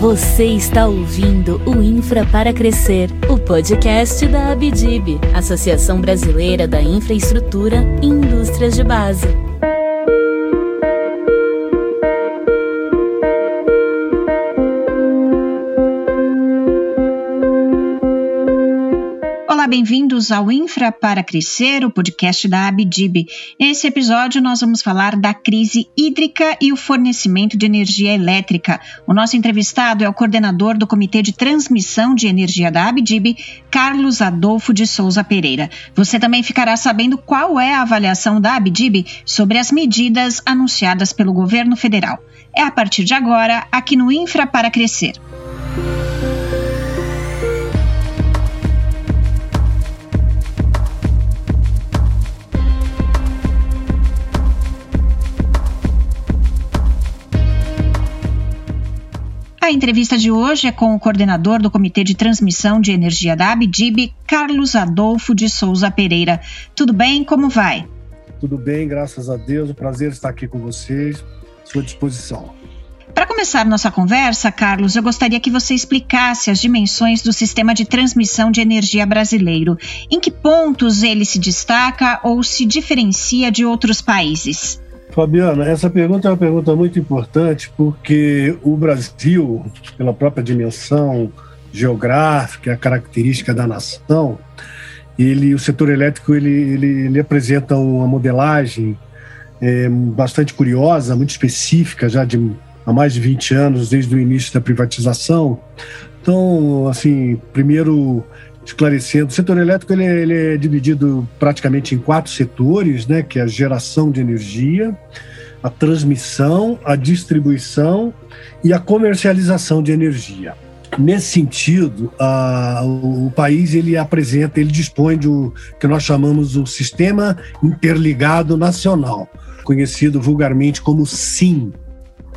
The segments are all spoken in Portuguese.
Você está ouvindo o Infra para Crescer, o podcast da Abdib, Associação Brasileira da Infraestrutura e Indústrias de Base. Bem-vindos ao Infra para Crescer, o podcast da Abdib. Nesse episódio, nós vamos falar da crise hídrica e o fornecimento de energia elétrica. O nosso entrevistado é o coordenador do Comitê de Transmissão de Energia da Abdib, Carlos Adolfo de Souza Pereira. Você também ficará sabendo qual é a avaliação da Abdib sobre as medidas anunciadas pelo governo federal. É a partir de agora, aqui no Infra para Crescer. A entrevista de hoje é com o coordenador do Comitê de Transmissão de Energia da Abdib, Carlos Adolfo de Souza Pereira. Tudo bem? Como vai? Tudo bem, graças a Deus. O prazer estar aqui com vocês, à sua disposição. Para começar nossa conversa, Carlos, eu gostaria que você explicasse as dimensões do sistema de transmissão de energia brasileiro. Em que pontos ele se destaca ou se diferencia de outros países? Fabiana, essa pergunta é uma pergunta muito importante porque o Brasil, pela própria dimensão geográfica, a característica da nação, ele, o setor elétrico ele, ele, ele apresenta uma modelagem é, bastante curiosa, muito específica, já de há mais de 20 anos, desde o início da privatização. Então, assim, primeiro esclarecendo, o setor elétrico ele, é, ele é dividido praticamente em quatro setores, né, que é a geração de energia, a transmissão, a distribuição e a comercialização de energia. Nesse sentido, a, o, o, país ele apresenta, ele dispõe de o que nós chamamos o Sistema Interligado Nacional, conhecido vulgarmente como SIM,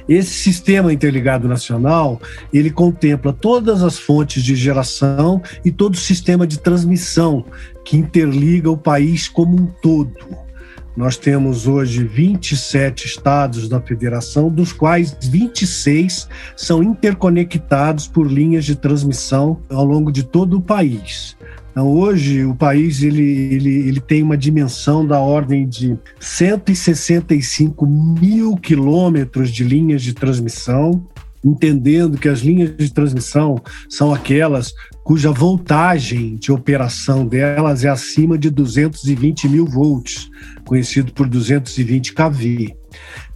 esse sistema interligado nacional, ele contempla todas as fontes de geração e todo o sistema de transmissão que interliga o país como um todo. Nós temos hoje 27 estados da federação, dos quais 26 são interconectados por linhas de transmissão ao longo de todo o país. Então, hoje, o país ele, ele, ele tem uma dimensão da ordem de 165 mil quilômetros de linhas de transmissão, entendendo que as linhas de transmissão são aquelas cuja voltagem de operação delas é acima de 220 mil volts, conhecido por 220 kV.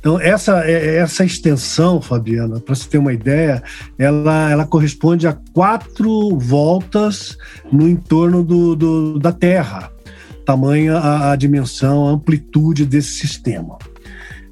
Então, essa, é, essa extensão, Fabiana, para você ter uma ideia, ela, ela corresponde a quatro voltas no entorno do, do da Terra, tamanha a, a dimensão, a amplitude desse sistema.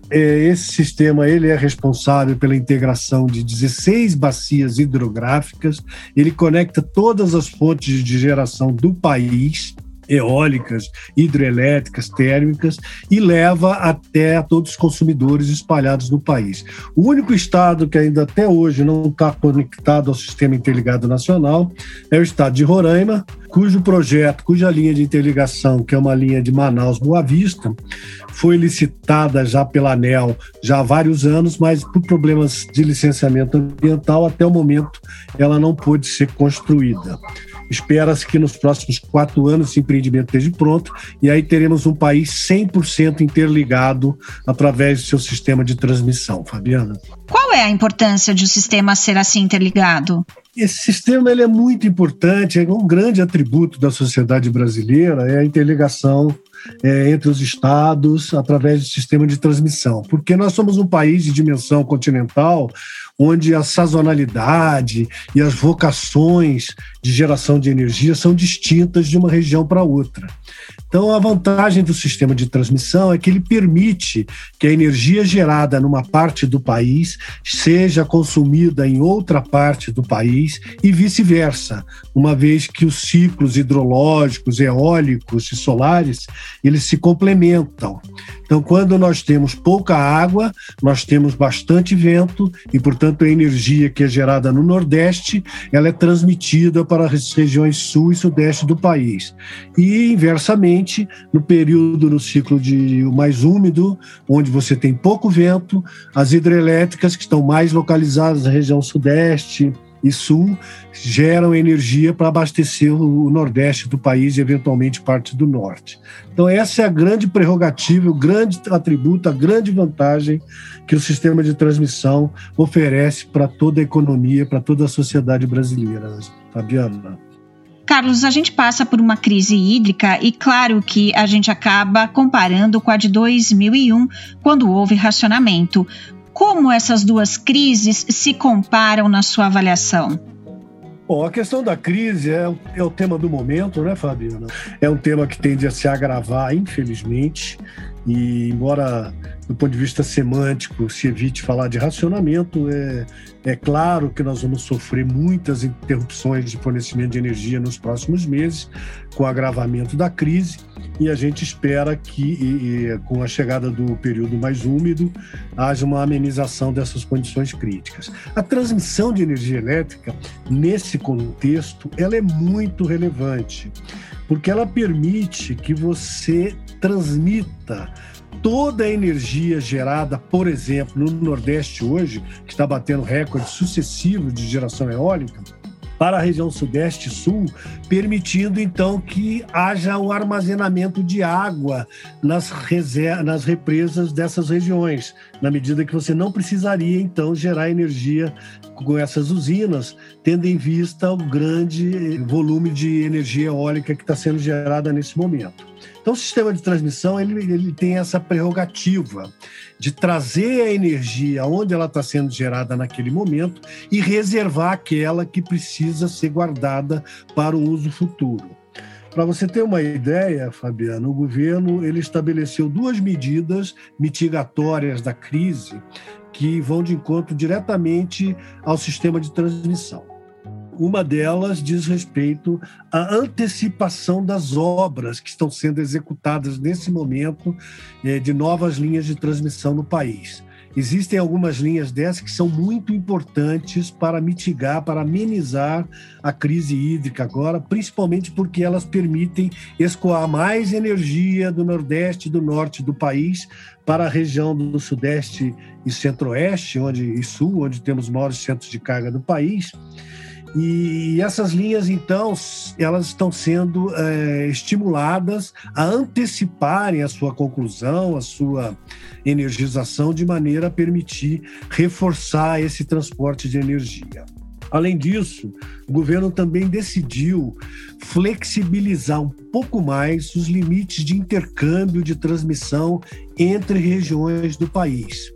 É, esse sistema ele é responsável pela integração de 16 bacias hidrográficas, ele conecta todas as fontes de geração do país, eólicas, hidrelétricas, térmicas e leva até todos os consumidores espalhados no país. O único estado que ainda até hoje não está conectado ao sistema interligado nacional é o estado de Roraima, cujo projeto, cuja linha de interligação, que é uma linha de Manaus-Boa Vista, foi licitada já pela ANEL já há vários anos, mas por problemas de licenciamento ambiental, até o momento ela não pôde ser construída. Espera-se que nos próximos quatro anos esse empreendimento esteja pronto e aí teremos um país 100% interligado através do seu sistema de transmissão. Fabiana. Qual é a importância de o um sistema ser assim interligado? Esse sistema ele é muito importante, é um grande atributo da sociedade brasileira, é a interligação é, entre os estados através do sistema de transmissão, porque nós somos um país de dimensão continental onde a sazonalidade e as vocações de geração de energia são distintas de uma região para outra. Então, a vantagem do sistema de transmissão é que ele permite que a energia gerada numa parte do país seja consumida em outra parte do país e vice-versa, uma vez que os ciclos hidrológicos, eólicos e solares, eles se complementam. Então, quando nós temos pouca água, nós temos bastante vento e, portanto, a energia que é gerada no Nordeste, ela é transmitida para as regiões sul e sudeste do país. E, inversamente, no período, no ciclo de mais úmido, onde você tem pouco vento, as hidrelétricas que estão mais localizadas na região sudeste, e sul geram energia para abastecer o nordeste do país e eventualmente parte do norte. Então essa é a grande prerrogativa, o grande atributo, a grande vantagem que o sistema de transmissão oferece para toda a economia, para toda a sociedade brasileira. Fabiana. Carlos, a gente passa por uma crise hídrica e claro que a gente acaba comparando com a de 2001, quando houve racionamento. Como essas duas crises se comparam na sua avaliação? Bom, a questão da crise é, é, o tema do momento, né, Fabiana? É um tema que tende a se agravar, infelizmente, e embora do ponto de vista semântico se evite falar de racionamento, é, é claro que nós vamos sofrer muitas interrupções de fornecimento de energia nos próximos meses, com o agravamento da crise, e a gente espera que, e, e, com a chegada do período mais úmido, haja uma amenização dessas condições críticas. A transmissão de energia elétrica, nesse contexto, ela é muito relevante, porque ela permite que você transmita toda a energia gerada, por exemplo, no Nordeste hoje, que está batendo recordes sucessivos de geração eólica, para a região Sudeste e Sul, permitindo então que haja o armazenamento de água nas, nas represas dessas regiões, na medida que você não precisaria então gerar energia com essas usinas, tendo em vista o grande volume de energia eólica que está sendo gerada nesse momento. Então, o sistema de transmissão ele, ele tem essa prerrogativa de trazer a energia onde ela está sendo gerada naquele momento e reservar aquela que precisa ser guardada para o uso futuro. Para você ter uma ideia, Fabiano, o governo ele estabeleceu duas medidas mitigatórias da crise que vão de encontro diretamente ao sistema de transmissão. Uma delas diz respeito à antecipação das obras que estão sendo executadas nesse momento eh, de novas linhas de transmissão no país. Existem algumas linhas dessas que são muito importantes para mitigar, para amenizar a crise hídrica agora, principalmente porque elas permitem escoar mais energia do Nordeste e do Norte do país para a região do Sudeste e Centro-Oeste, onde e Sul, onde temos maiores centros de carga do país. E essas linhas, então, elas estão sendo é, estimuladas a anteciparem a sua conclusão, a sua energização, de maneira a permitir reforçar esse transporte de energia. Além disso, o governo também decidiu flexibilizar um pouco mais os limites de intercâmbio de transmissão entre regiões do país.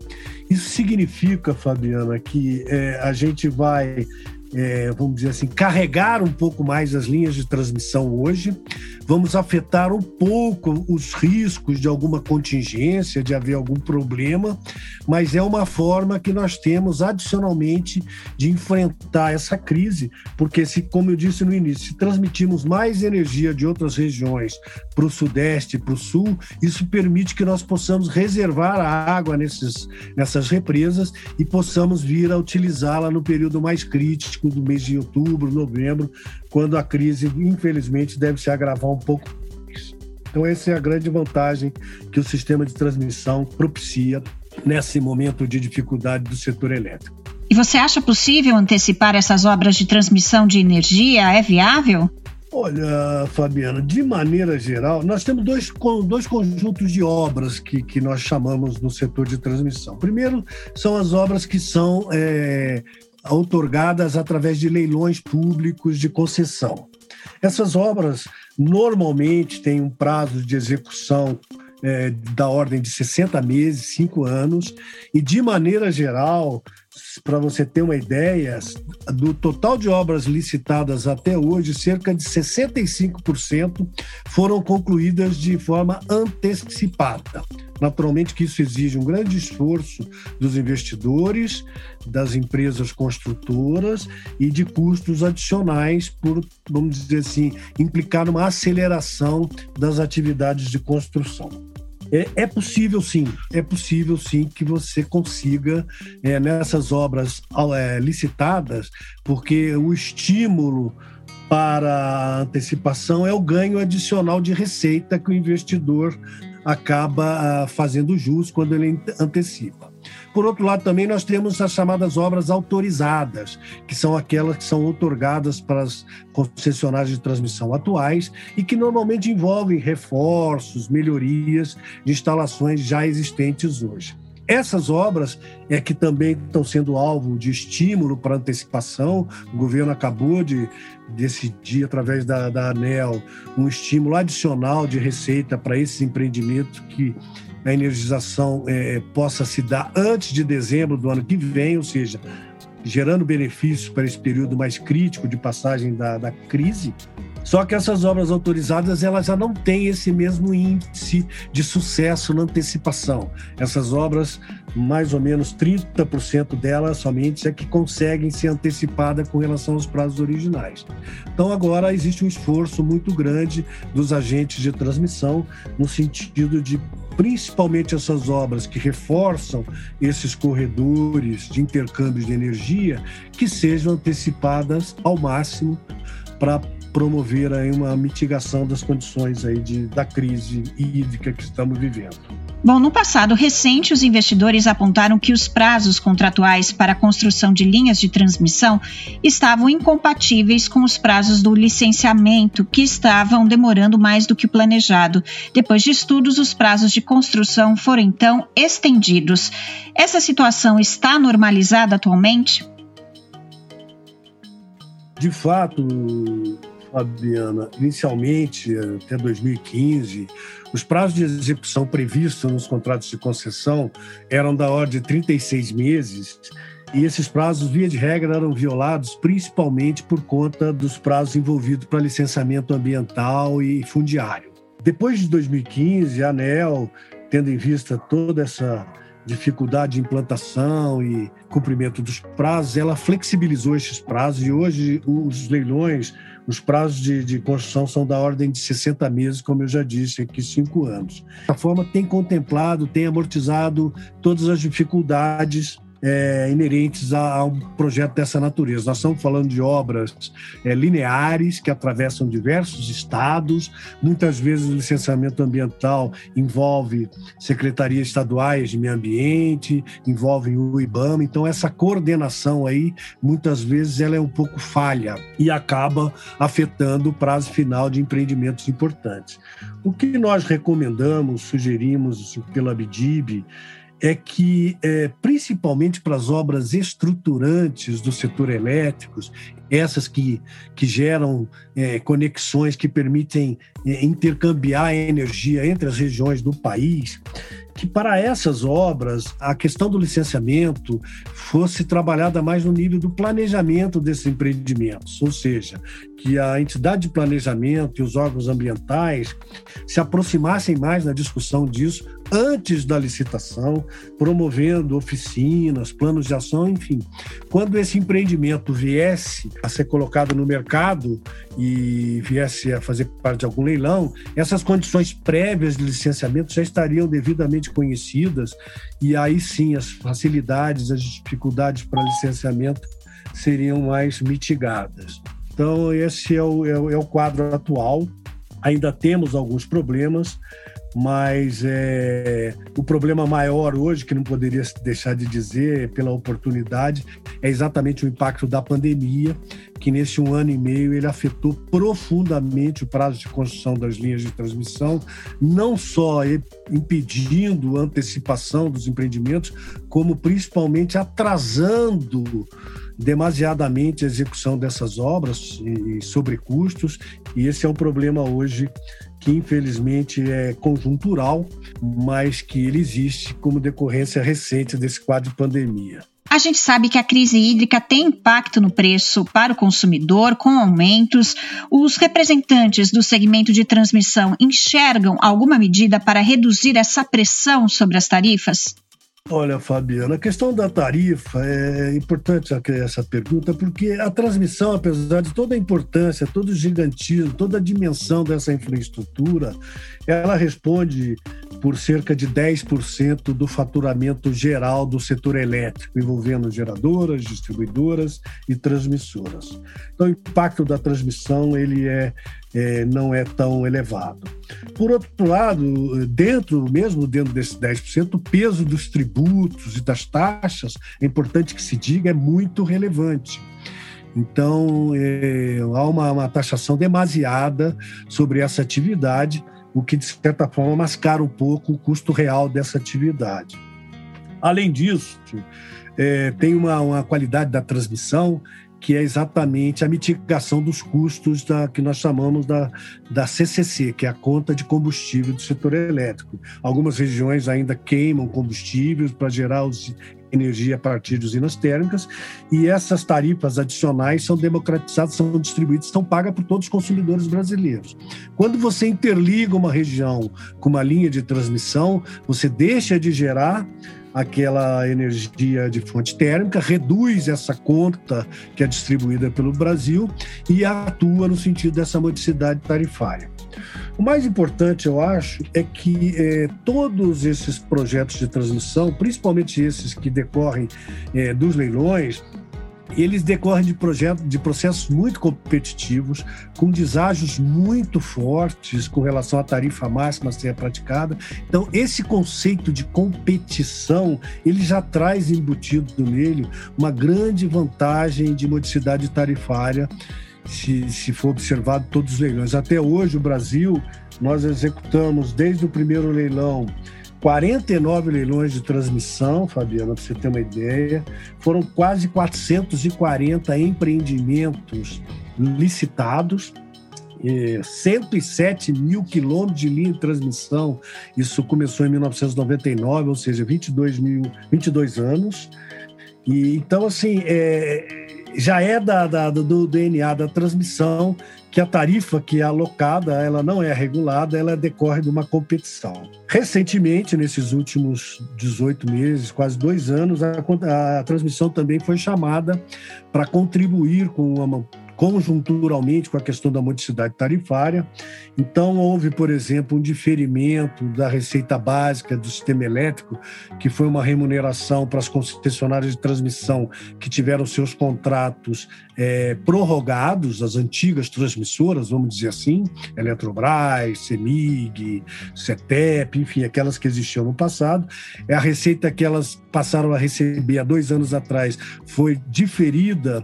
Isso significa, Fabiana, que é, a gente vai é, vamos dizer assim, carregar um pouco mais as linhas de transmissão hoje, vamos afetar um pouco os riscos de alguma contingência, de haver algum problema, mas é uma forma que nós temos adicionalmente de enfrentar essa crise, porque se, como eu disse no início, se transmitimos mais energia de outras regiões para o sudeste para o sul, isso permite que nós possamos reservar a água nesses, nessas represas e possamos vir a utilizá-la no período mais crítico do mês de outubro, novembro, quando a crise, infelizmente, deve se agravar um pouco mais. Então, essa é a grande vantagem que o sistema de transmissão propicia nesse momento de dificuldade do setor elétrico. E você acha possível antecipar essas obras de transmissão de energia? É viável? Olha, Fabiana, de maneira geral, nós temos dois, dois conjuntos de obras que, que nós chamamos no setor de transmissão. Primeiro, são as obras que são é, outorgadas através de leilões públicos de concessão. Essas obras normalmente têm um prazo de execução é, da ordem de 60 meses, 5 anos, e de maneira geral, para você ter uma ideia, do total de obras licitadas até hoje, cerca de 65% foram concluídas de forma antecipada. Naturalmente que isso exige um grande esforço dos investidores, das empresas construtoras e de custos adicionais por, vamos dizer assim, implicar uma aceleração das atividades de construção. É, é, possível sim, é possível sim que você consiga é, nessas obras é, licitadas, porque o estímulo para antecipação é o ganho adicional de receita que o investidor acaba ah, fazendo jus quando ele antecipa. Por outro lado, também nós temos as chamadas obras autorizadas, que são aquelas que são otorgadas para as concessionárias de transmissão atuais e que normalmente envolvem reforços, melhorias de instalações já existentes hoje. Essas obras é que também estão sendo alvo de estímulo para antecipação. O governo acabou de decidir, através da, da ANEL, um estímulo adicional de receita para esses empreendimentos que a energização é, possa se dar antes de dezembro do ano que vem, ou seja, gerando benefícios para esse período mais crítico de passagem da, da crise. Só que essas obras autorizadas elas já não têm esse mesmo índice de sucesso na antecipação. Essas obras, mais ou menos 30% delas somente é que conseguem ser antecipadas com relação aos prazos originais. Então agora existe um esforço muito grande dos agentes de transmissão no sentido de principalmente essas obras que reforçam esses corredores de intercâmbio de energia, que sejam antecipadas ao máximo para promover aí uma mitigação das condições aí de, da crise hídrica que estamos vivendo. Bom, no passado recente, os investidores apontaram que os prazos contratuais para a construção de linhas de transmissão estavam incompatíveis com os prazos do licenciamento, que estavam demorando mais do que planejado. Depois de estudos, os prazos de construção foram então estendidos. Essa situação está normalizada atualmente? De fato, Fabiana, inicialmente, até 2015, os prazos de execução previstos nos contratos de concessão eram da ordem de 36 meses e esses prazos, via de regra, eram violados principalmente por conta dos prazos envolvidos para licenciamento ambiental e fundiário. Depois de 2015, a ANEL, tendo em vista toda essa dificuldade de implantação e cumprimento dos prazos, ela flexibilizou esses prazos e hoje os leilões, os prazos de, de construção são da ordem de 60 meses, como eu já disse aqui, cinco anos. A forma tem contemplado, tem amortizado todas as dificuldades é, inerentes a, a, um projeto dessa natureza. Nós estamos falando de obras é, lineares que atravessam diversos estados. Muitas vezes o licenciamento ambiental envolve secretarias estaduais de meio ambiente, envolve o IBAMA. Então essa coordenação aí, muitas vezes ela é um pouco falha e acaba afetando o prazo final de empreendimentos importantes. O que nós recomendamos, sugerimos pela BDIB, é que, é, principalmente para as obras estruturantes do setor elétrico, essas que, que geram é, conexões que permitem é, intercambiar energia entre as regiões do país, que para essas obras a questão do licenciamento fosse trabalhada mais no nível do planejamento desses empreendimentos, ou seja, que a entidade de planejamento e os órgãos ambientais se aproximassem mais na discussão disso antes da licitação, promovendo oficinas, planos de ação, enfim. Quando esse empreendimento viesse a ser colocado no mercado e viesse a fazer parte de algum leilão, essas condições prévias de licenciamento já estariam devidamente conhecidas e aí sim as facilidades, as dificuldades para licenciamento seriam mais mitigadas. Então, esse é o, é o, é quadro atual. Ainda temos alguns problemas, mas é, o problema maior hoje, que não poderia deixar de dizer pela oportunidade, é exatamente o impacto da pandemia, que nesse um ano e meio ele afetou profundamente o prazo de construção das linhas de transmissão, não só impedindo a antecipação dos empreendimentos, como principalmente atrasando demasiadamente a execução dessas obras e sobrecustos, e esse é um problema hoje que infelizmente é conjuntural, mas que ele existe como decorrência recente desse quadro de pandemia. A gente sabe que a crise hídrica tem impacto no preço para o consumidor, com aumentos. Os representantes do segmento de transmissão enxergam alguma medida para reduzir essa pressão sobre as tarifas? Olha, Fabiana, a questão da tarifa é importante essa pergunta, porque a transmissão, apesar de toda a importância, todo o gigantismo, toda a dimensão dessa infraestrutura, ela responde por cerca de 10% do faturamento geral do setor elétrico, envolvendo geradoras, distribuidoras e transmissoras. Então, o impacto da transmissão ele é, é, não é tão elevado. Por outro lado, dentro, mesmo dentro desses 10%, o peso dos tributos e das taxas, é importante que se diga, é muito relevante. Então, é, há uma, uma taxação demasiada sobre essa atividade, o que, de certa forma, mascara um pouco o custo real dessa atividade. Além disso, é, tem uma, uma qualidade da transmissão que é exatamente a mitigação dos custos da, que nós chamamos da, da CCC, que é a conta de combustível do setor elétrico. Algumas regiões ainda queimam combustíveis para gerar os, energia a partir de usinas térmicas, e essas tarifas adicionais são democratizadas, são distribuídas, são pagas por todos os consumidores brasileiros. Quando você interliga uma região com uma linha de transmissão, você deixa de gerar aquela energia de fonte térmica, reduz essa conta que é distribuída pelo Brasil e atua no sentido dessa modicidade tarifária. O mais importante, eu acho, é que é, todos esses projetos de transmissão, principalmente esses que decorrem é, dos leilões, eles decorrem de projetos, de processos muito competitivos, com deságios muito fortes com relação à tarifa máxima a ser praticada. Então, esse conceito de competição, ele já traz embutido nele uma grande vantagem de modicidade tarifária, se, se for observado todos os leilões. Até hoje, o Brasil, nós executamos desde o primeiro leilão 49 leilões de transmissão, Fabiana, para você ter uma ideia. Foram quase 440 empreendimentos licitados. 107 mil quilômetros de linha de transmissão. Isso começou em 1999, ou seja, 22, mil, 22 anos. E então, assim, é, já é da, da, do DNA da transmissão que a tarifa que é alocada, ela não é regulada, ela decorre de uma competição. Recentemente, nesses últimos 18 meses, quase dois anos, a, a transmissão também foi chamada para contribuir com uma conjunturalmente com a questão da modicidade tarifária. Então, houve, por exemplo, um diferimento da receita básica do sistema elétrico, que foi uma remuneração para as concessionárias de transmissão que tiveram seus contratos é, prorrogados, as antigas transmissoras, vamos dizer assim, Eletrobras, CEMIG, CETEP, enfim, aquelas que existiam no passado. É a receita que elas passaram a receber há dois anos atrás foi diferida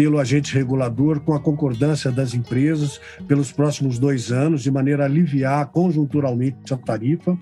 pelo agente regulador com a concordância das empresas pelos próximos dois anos, de maneira a aliviar conjunturalmente a tarifa.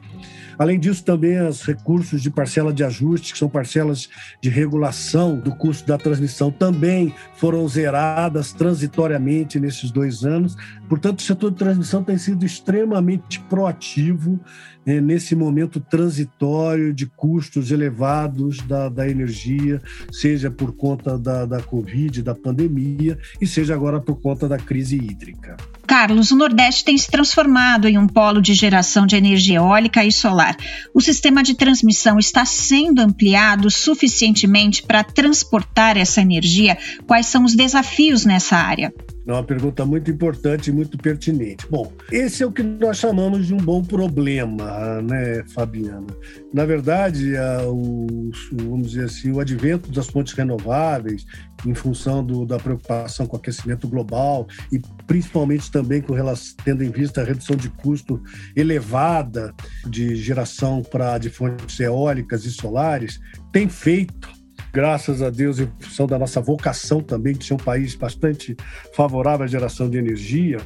Além disso, também os recursos de parcela de ajuste, que são parcelas de regulação do custo da transmissão, também foram zeradas transitoriamente nesses dois anos. Portanto, o setor de transmissão tem sido extremamente proativo né, nesse momento transitório de custos elevados da, da energia, seja por conta da, da Covid, da pandemia, e seja agora por conta da crise hídrica. Carlos, o Nordeste tem se transformado em um polo de geração de energia eólica e solar. O sistema de transmissão está sendo ampliado suficientemente para transportar essa energia? Quais são os desafios nessa área? É uma pergunta muito importante e muito pertinente. Bom, esse é o que nós chamamos de um bom problema, né, Fabiana? Na verdade, o, vamos dizer assim, o advento das fontes renováveis, em função do, da preocupação com o aquecimento global e principalmente também com relação, tendo em vista a redução de custo elevada de geração para de fontes eólicas e solares, tem feito graças a Deus, em função da nossa vocação também, de ser um país bastante favorável à geração de energia,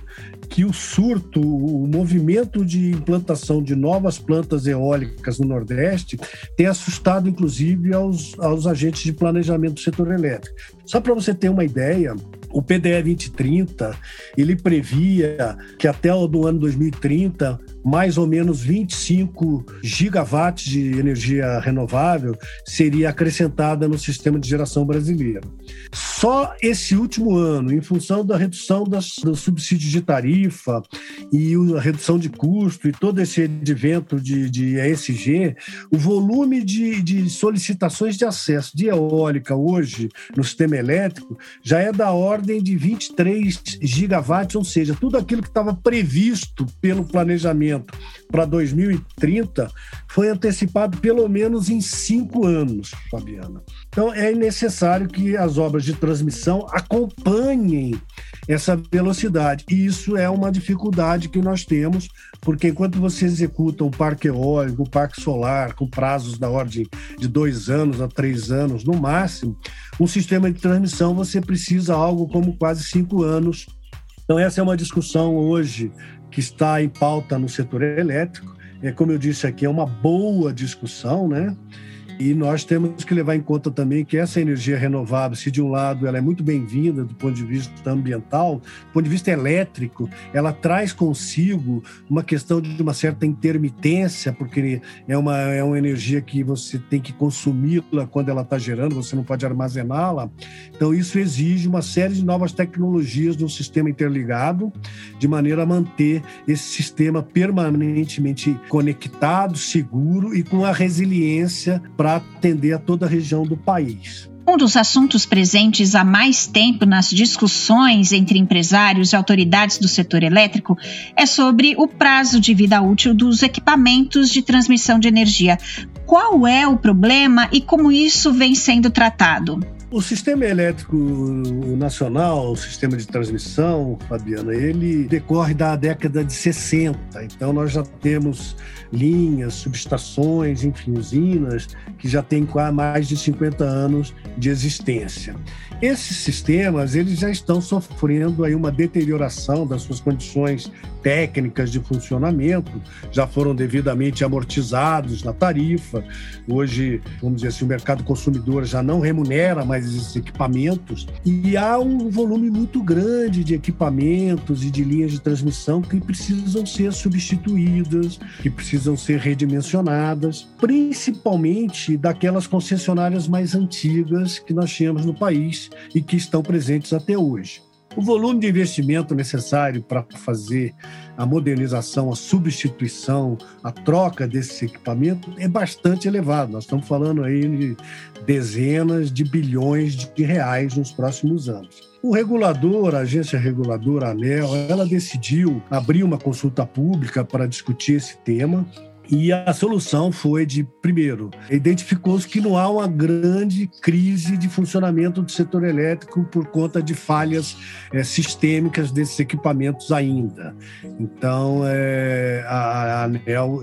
que o surto, o movimento de implantação de novas plantas eólicas no Nordeste tem assustado, inclusive, aos, aos agentes de planejamento do setor elétrico. Só para você ter uma ideia, o PDE 2030, ele previa que até o do ano 2030, mais ou menos 25 gigawatts de energia renovável seria acrescentada no sistema de geração brasileiro. Só esse último ano, em função da redução das, dos subsídios de tarifa e a redução de custo e todo esse advento de, de ESG, o volume de, de solicitações de acesso de eólica hoje no sistema elétrico já é da ordem de 23 gigawatts, ou seja, tudo aquilo que estava previsto pelo planejamento para 2030 foi antecipado pelo menos em cinco anos, Fabiana. Então é necessário que as obras de transmissão acompanhem essa velocidade. E isso é uma dificuldade que nós temos, porque enquanto você executa um parque eólico, um parque solar, com prazos da ordem de dois anos a três anos no máximo, um sistema de transmissão você precisa algo como quase cinco anos. Então, essa é uma discussão hoje que está em pauta no setor elétrico. É, como eu disse aqui, é uma boa discussão, né? E nós temos que levar em conta também que essa energia renovável, se de um lado ela é muito bem-vinda do ponto de vista ambiental, do ponto de vista elétrico, ela traz consigo uma questão de uma certa intermitência, porque é uma, é uma energia que você tem que consumi-la quando ela está gerando, você não pode armazená-la. Então, isso exige uma série de novas tecnologias no sistema interligado, de maneira a manter esse sistema permanentemente conectado, seguro e com a resiliência para atender a toda a região do país. Um dos assuntos presentes há mais tempo nas discussões entre empresários e autoridades do setor elétrico é sobre o prazo de vida útil dos equipamentos de transmissão de energia. Qual é o problema e como isso vem sendo tratado? O sistema elétrico nacional, o sistema de transmissão, Fabiana, ele decorre da década de 60. Então, nós já temos linhas, subestações, enfim, usinas que já têm mais de 50 anos de existência. Esses sistemas eles já estão sofrendo aí uma deterioração das suas condições técnicas de funcionamento, já foram devidamente amortizados na tarifa. Hoje, vamos dizer assim, o mercado consumidor já não remunera mais esses equipamentos e há um volume muito grande de equipamentos e de linhas de transmissão que precisam ser substituídas, que precisam ser redimensionadas, principalmente daquelas concessionárias mais antigas que nós tínhamos no país e que estão presentes até hoje. O volume de investimento necessário para fazer a modernização, a substituição, a troca desses equipamentos é bastante elevado. Nós estamos falando aí de dezenas de bilhões de reais nos próximos anos. O regulador, a agência reguladora, a ANEL, ela decidiu abrir uma consulta pública para discutir esse tema. E a solução foi de, primeiro, identificou-se que não há uma grande crise de funcionamento do setor elétrico por conta de falhas é, sistêmicas desses equipamentos ainda. Então, é, a, ANEL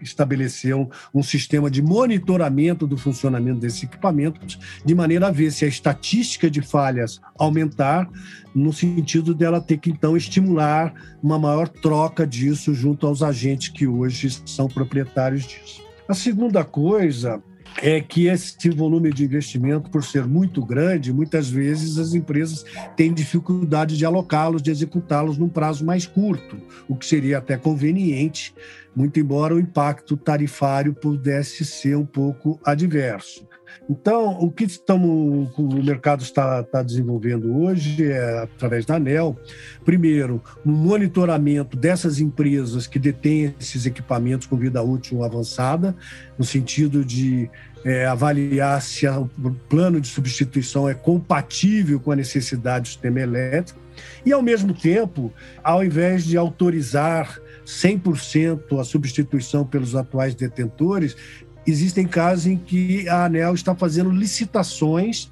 estabeleceu um sistema de monitoramento do funcionamento desses equipamentos, de maneira a ver se a estatística de falhas aumentar, no sentido dela ter que, então, estimular uma maior troca disso junto aos agentes que hoje são proprietários disso. A segunda coisa é que esse volume de investimento, por ser muito grande, muitas vezes as empresas têm dificuldade de alocá-los, de executá-los num prazo mais curto, o que seria até conveniente, muito embora o impacto tarifário pudesse ser um pouco adverso. Então, o que estamos, o mercado está, está desenvolvendo hoje é, através da ANEL, primeiro, um monitoramento dessas empresas que detêm esses equipamentos com vida útil avançada, no sentido de é, avaliar se o plano de substituição é compatível com a necessidade do sistema elétrico, e, ao mesmo tempo, ao invés de autorizar 100% a substituição pelos atuais detentores, existem casos em que a ANEL está fazendo licitações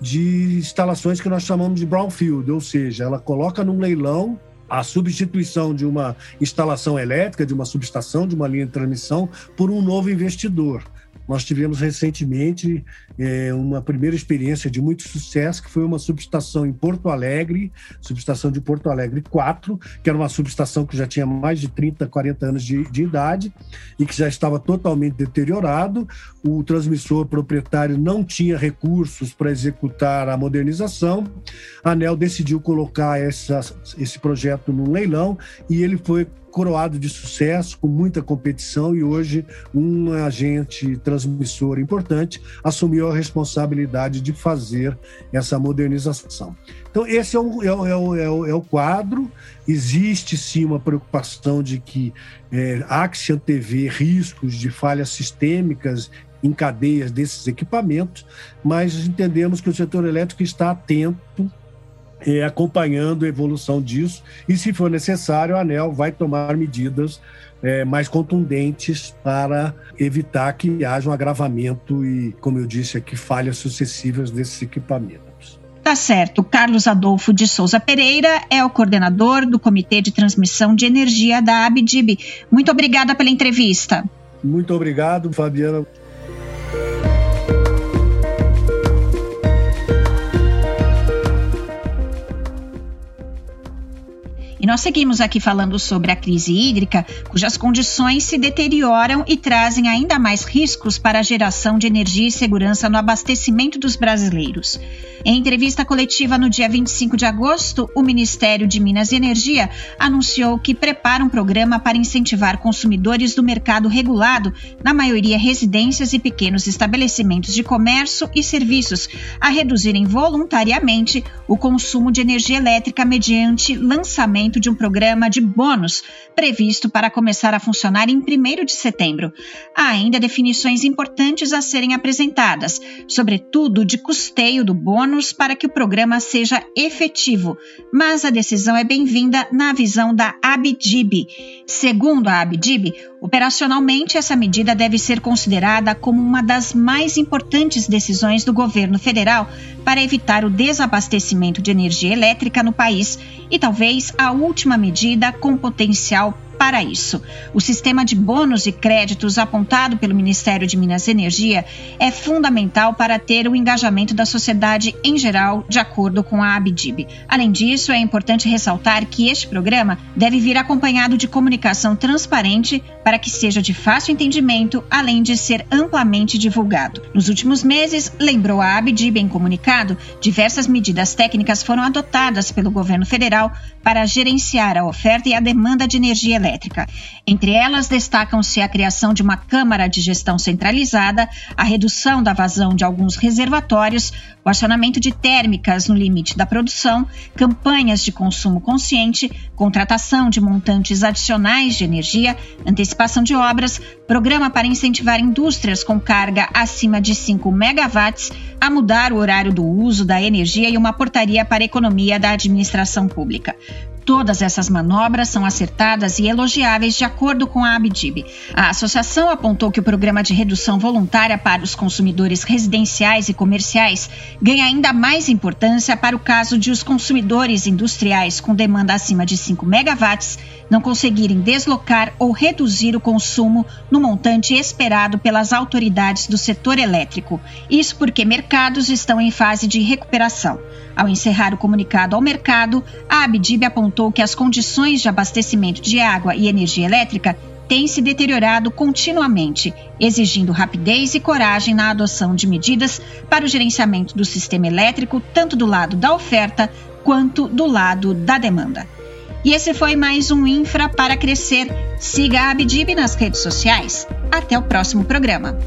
de instalações que nós chamamos de brownfield, ou seja, ela coloca num leilão a substituição de uma instalação elétrica, de uma subestação, de uma linha de transmissão, por um novo investidor. Nós tivemos recentemente é, uma primeira experiência de muito sucesso, que foi uma subestação em Porto Alegre, subestação de Porto Alegre 4, que era uma subestação que já tinha mais de 30, 40 anos de, de idade e que já estava totalmente deteriorado. O transmissor proprietário não tinha recursos para executar a modernização. A ANEL decidiu colocar essa, esse projeto num leilão e ele foi coroado de sucesso, com muita competição, e hoje um agente transmissor importante assumiu a responsabilidade de fazer essa modernização. Então, esse é o, é o, é o, é o é quadro. Existe sim uma preocupação de que é, há que se antever riscos de falhas sistêmicas em cadeias desses equipamentos, mas entendemos que o setor elétrico está atento acompanhando a evolução disso e, se for necessário, a ANEL vai tomar medidas é, mais contundentes para evitar que haja um agravamento e, como eu disse aqui, falhas sucessivas desses equipamentos. Tá certo. Carlos Adolfo de Souza Pereira é o coordenador do Comitê de Transmissão de Energia da Abdib. Muito obrigada pela entrevista. Muito obrigado, Fabiana. Nós seguimos aqui falando sobre a crise hídrica, cujas condições se deterioram e trazem ainda mais riscos para a geração de energia e segurança no abastecimento dos brasileiros. Em entrevista coletiva no dia 25 de agosto, o Ministério de Minas e Energia anunciou que prepara um programa para incentivar consumidores do mercado regulado, na maioria residências e pequenos estabelecimentos de comércio e serviços, a reduzirem voluntariamente o consumo de energia elétrica mediante lançamento de um programa de bônus previsto para começar a funcionar em 1 de setembro. Há ainda definições importantes a serem apresentadas, sobretudo de custeio do bônus para que o programa seja efetivo, mas a decisão é bem-vinda na visão da Abdib. Segundo a Abdib, operacionalmente essa medida deve ser considerada como uma das mais importantes decisões do governo federal para evitar o desabastecimento de energia elétrica no país e talvez a última medida com potencial para isso. O sistema de bônus e créditos apontado pelo Ministério de Minas e Energia é fundamental para ter o engajamento da sociedade em geral, de acordo com a Abdib. Além disso, é importante ressaltar que este programa deve vir acompanhado de comunicação transparente para que seja de fácil entendimento, além de ser amplamente divulgado. Nos últimos meses, lembrou a Abdib em comunicado, diversas medidas técnicas foram adotadas pelo governo federal para gerenciar a oferta e a demanda de energia elétrica elétrica. Entre elas, destacam-se a criação de uma Câmara de Gestão Centralizada, a redução da vazão de alguns reservatórios, o acionamento de térmicas no limite da produção, campanhas de consumo consciente, contratação de montantes adicionais de energia, antecipação de obras, programa para incentivar indústrias com carga acima de 5 megawatts a mudar o horário do uso da energia e uma portaria para a economia da administração pública. Todas essas manobras são acertadas e elogiáveis de acordo com a Abdib. A associação apontou que o programa de redução voluntária para os consumidores residenciais e comerciais ganha ainda mais importância para o caso de os consumidores industriais com demanda acima de 5 megawatts não conseguirem deslocar ou reduzir o consumo no montante esperado pelas autoridades do setor elétrico. Isso porque mercados estão em fase de recuperação. Ao encerrar o comunicado ao mercado, a Abdib apontou que as condições de abastecimento de água e energia elétrica têm se deteriorado continuamente, exigindo rapidez e coragem na adoção de medidas para o gerenciamento do sistema elétrico, tanto do lado da oferta quanto do lado da demanda. E esse foi mais um Infra para Crescer. Siga a Abdib nas redes sociais. Até o próximo programa.